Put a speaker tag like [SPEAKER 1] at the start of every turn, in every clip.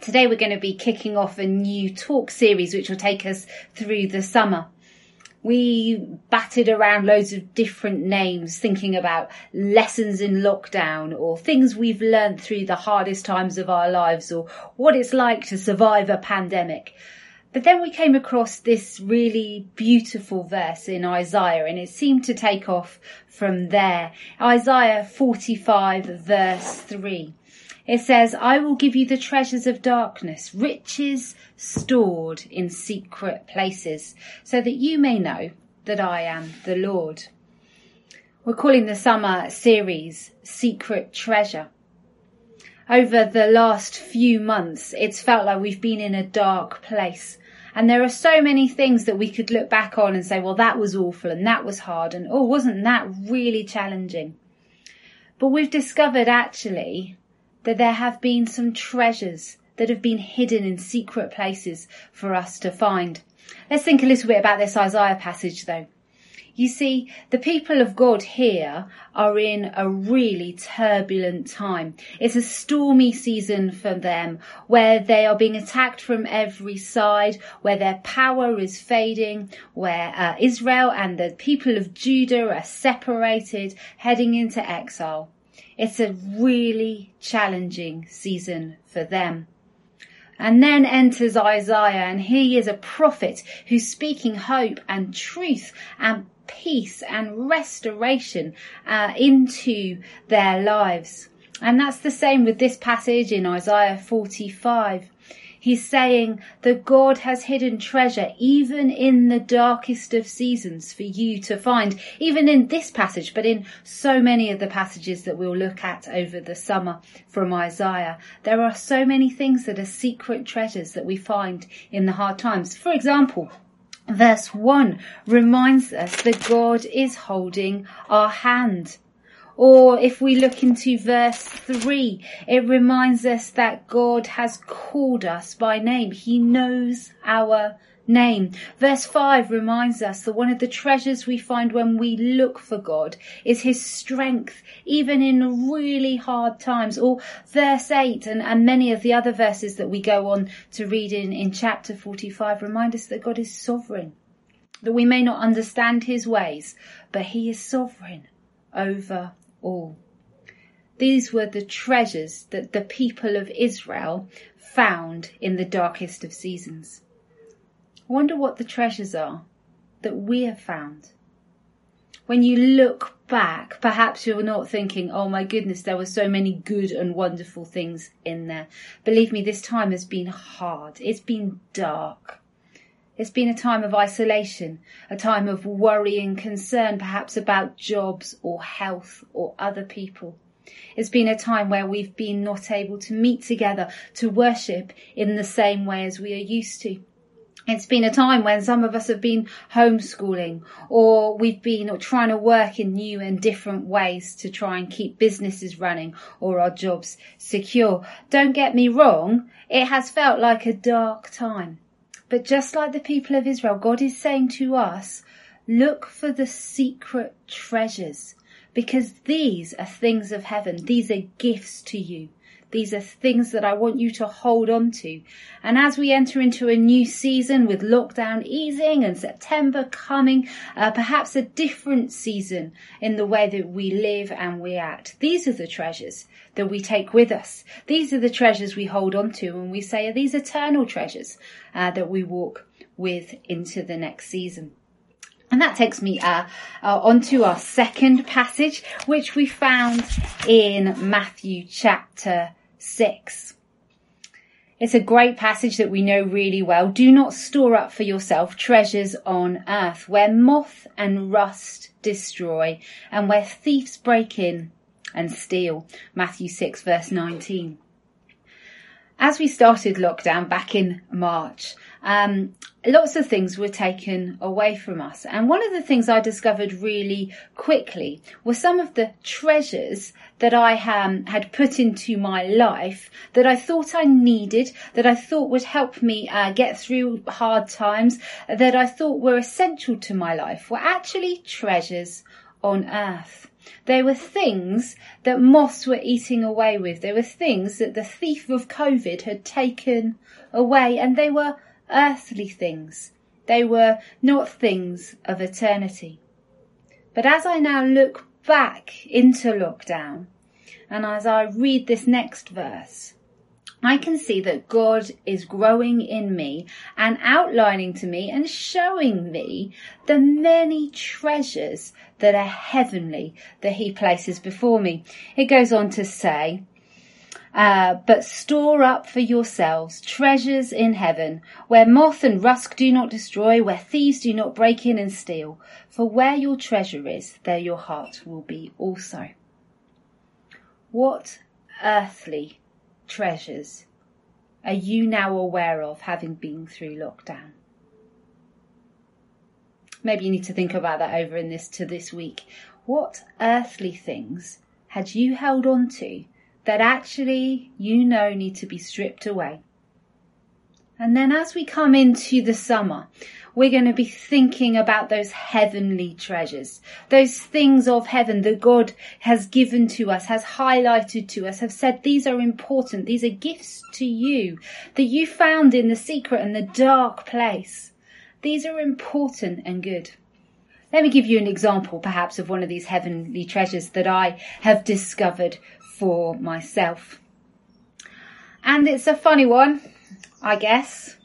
[SPEAKER 1] Today we're going to be kicking off a new talk series which will take us through the summer. We batted around loads of different names thinking about lessons in lockdown or things we've learned through the hardest times of our lives or what it's like to survive a pandemic. But then we came across this really beautiful verse in Isaiah and it seemed to take off from there. Isaiah 45 verse 3. It says, I will give you the treasures of darkness, riches stored in secret places, so that you may know that I am the Lord. We're calling the summer series Secret Treasure. Over the last few months, it's felt like we've been in a dark place. And there are so many things that we could look back on and say, well, that was awful and that was hard and oh, wasn't that really challenging? But we've discovered actually that there have been some treasures that have been hidden in secret places for us to find. Let's think a little bit about this Isaiah passage though. You see, the people of God here are in a really turbulent time. It's a stormy season for them where they are being attacked from every side, where their power is fading, where uh, Israel and the people of Judah are separated, heading into exile. It's a really challenging season for them. And then enters Isaiah and he is a prophet who's speaking hope and truth and peace and restoration uh, into their lives. And that's the same with this passage in Isaiah 45. He's saying that God has hidden treasure even in the darkest of seasons for you to find, even in this passage, but in so many of the passages that we'll look at over the summer from Isaiah. There are so many things that are secret treasures that we find in the hard times. For example, Verse 1 reminds us that God is holding our hand. Or if we look into verse 3, it reminds us that God has called us by name. He knows our name. Verse 5 reminds us that one of the treasures we find when we look for God is His strength, even in really hard times. Or verse 8 and, and many of the other verses that we go on to read in, in chapter 45 remind us that God is sovereign, that we may not understand His ways, but He is sovereign over all. These were the treasures that the people of Israel found in the darkest of seasons. I wonder what the treasures are that we have found. When you look back, perhaps you're not thinking, oh my goodness, there were so many good and wonderful things in there. Believe me, this time has been hard. It's been dark. It's been a time of isolation, a time of worry and concern, perhaps about jobs or health or other people. It's been a time where we've been not able to meet together to worship in the same way as we are used to. It's been a time when some of us have been homeschooling or we've been trying to work in new and different ways to try and keep businesses running or our jobs secure. Don't get me wrong, it has felt like a dark time. But just like the people of Israel, God is saying to us, look for the secret treasures because these are things of heaven. These are gifts to you. These are things that I want you to hold on to. And as we enter into a new season with lockdown easing and September coming, uh, perhaps a different season in the way that we live and we act. These are the treasures that we take with us. These are the treasures we hold on to and we say are these eternal treasures uh, that we walk with into the next season. And that takes me uh, uh, onto our second passage, which we found in Matthew chapter 6. It's a great passage that we know really well. Do not store up for yourself treasures on earth where moth and rust destroy and where thieves break in and steal. Matthew 6 verse 19. As we started lockdown back in March, um, lots of things were taken away from us. And one of the things I discovered really quickly were some of the treasures that I um, had put into my life that I thought I needed, that I thought would help me uh, get through hard times, that I thought were essential to my life were actually treasures on earth. They were things that moths were eating away with. They were things that the thief of COVID had taken away and they were earthly things. They were not things of eternity. But as I now look back into lockdown and as I read this next verse, I can see that God is growing in me and outlining to me and showing me the many treasures that are heavenly that he places before me. It goes on to say, uh, but store up for yourselves treasures in heaven, where moth and rust do not destroy, where thieves do not break in and steal. For where your treasure is, there your heart will be also. What earthly treasures are you now aware of having been through lockdown? Maybe you need to think about that over in this to this week. What earthly things had you held on to that actually you know need to be stripped away. And then as we come into the summer, we're going to be thinking about those heavenly treasures, those things of heaven that God has given to us, has highlighted to us, have said these are important, these are gifts to you that you found in the secret and the dark place. These are important and good. Let me give you an example perhaps of one of these heavenly treasures that I have discovered for myself. And it's a funny one, I guess,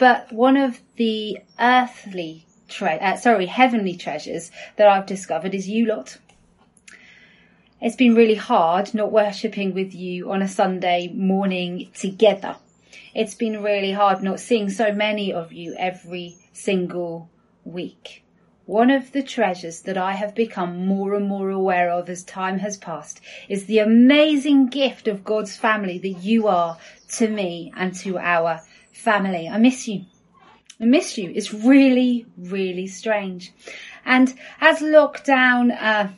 [SPEAKER 1] but one of the earthly, tre- uh, sorry, heavenly treasures that I've discovered is you lot. It's been really hard not worshipping with you on a Sunday morning together. It's been really hard not seeing so many of you every single week. One of the treasures that I have become more and more aware of as time has passed is the amazing gift of God's family that you are to me and to our family. I miss you. I miss you. It's really, really strange. And as lockdown uh,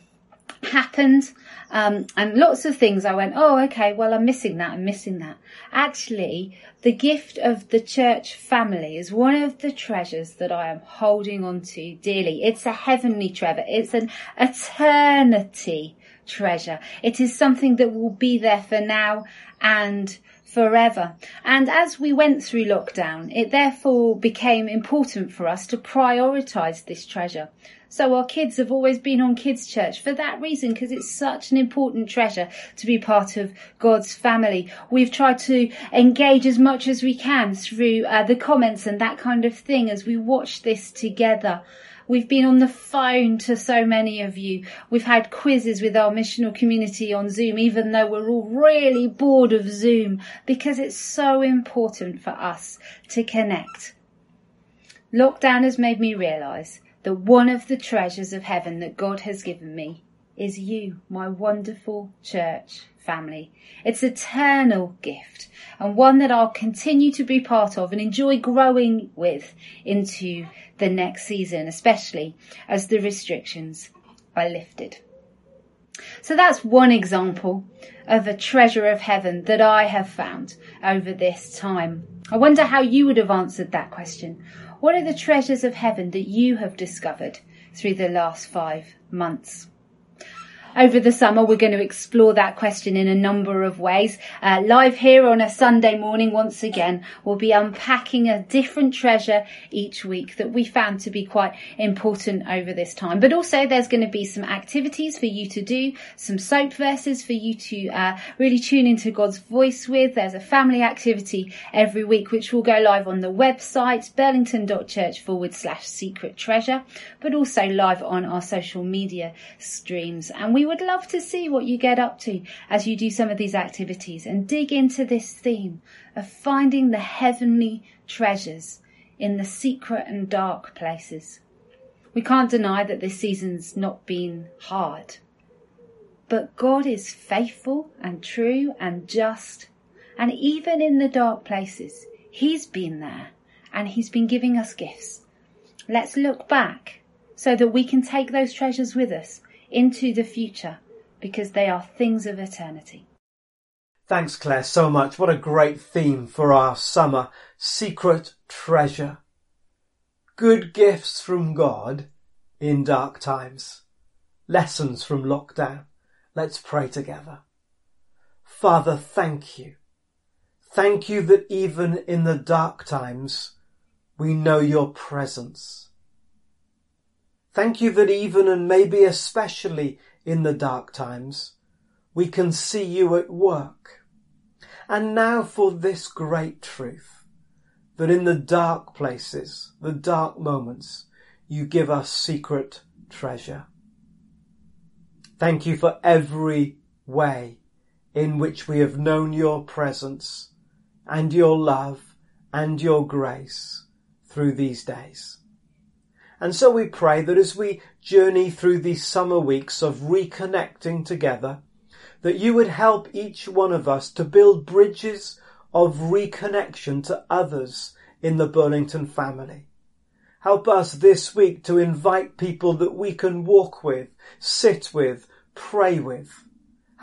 [SPEAKER 1] happened, um, and lots of things I went, oh, okay, well, I'm missing that, I'm missing that. Actually, the gift of the church family is one of the treasures that I am holding on to dearly. It's a heavenly treasure. It's an eternity treasure. It is something that will be there for now and forever. And as we went through lockdown, it therefore became important for us to prioritize this treasure. So our kids have always been on kids church for that reason, because it's such an important treasure to be part of God's family. We've tried to engage as much as we can through uh, the comments and that kind of thing as we watch this together. We've been on the phone to so many of you. We've had quizzes with our missional community on Zoom, even though we're all really bored of Zoom because it's so important for us to connect. Lockdown has made me realize that one of the treasures of heaven that God has given me is you, my wonderful church family. It's eternal gift and one that I'll continue to be part of and enjoy growing with into the next season, especially as the restrictions are lifted. So that's one example of a treasure of heaven that I have found over this time. I wonder how you would have answered that question. What are the treasures of heaven that you have discovered through the last five months? Over the summer, we're going to explore that question in a number of ways. Uh, live here on a Sunday morning, once again, we'll be unpacking a different treasure each week that we found to be quite important over this time. But also, there's going to be some activities for you to do, some soap verses for you to uh, really tune into God's voice with. There's a family activity every week, which will go live on the website, burlington.church forward slash secret treasure, but also live on our social media streams. And we we would love to see what you get up to as you do some of these activities and dig into this theme of finding the heavenly treasures in the secret and dark places. We can't deny that this season's not been hard. But God is faithful and true and just, And even in the dark places, He's been there and He's been giving us gifts. Let's look back so that we can take those treasures with us into the future because they are things of eternity.
[SPEAKER 2] Thanks, Claire, so much. What a great theme for our summer. Secret treasure. Good gifts from God in dark times. Lessons from lockdown. Let's pray together. Father, thank you. Thank you that even in the dark times, we know your presence. Thank you that even and maybe especially in the dark times, we can see you at work. And now for this great truth, that in the dark places, the dark moments, you give us secret treasure. Thank you for every way in which we have known your presence and your love and your grace through these days. And so we pray that as we journey through these summer weeks of reconnecting together, that you would help each one of us to build bridges of reconnection to others in the Burlington family. Help us this week to invite people that we can walk with, sit with, pray with.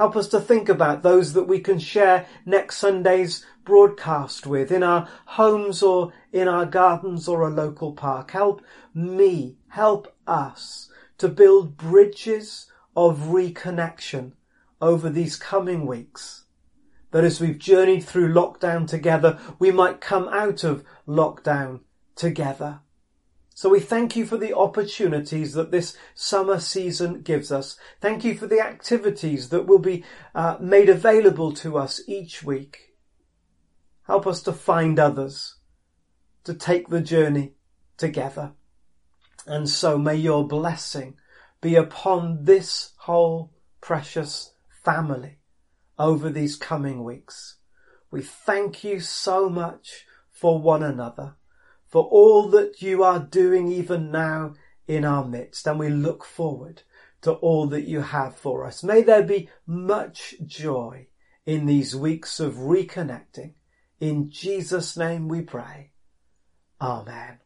[SPEAKER 2] Help us to think about those that we can share next Sunday's broadcast with in our homes or in our gardens or a local park. Help me, help us to build bridges of reconnection over these coming weeks. That as we've journeyed through lockdown together, we might come out of lockdown together. So we thank you for the opportunities that this summer season gives us. Thank you for the activities that will be uh, made available to us each week. Help us to find others, to take the journey together. And so may your blessing be upon this whole precious family over these coming weeks. We thank you so much for one another, for all that you are doing even now in our midst, and we look forward to all that you have for us. May there be much joy in these weeks of reconnecting. In Jesus' name we pray. Amen.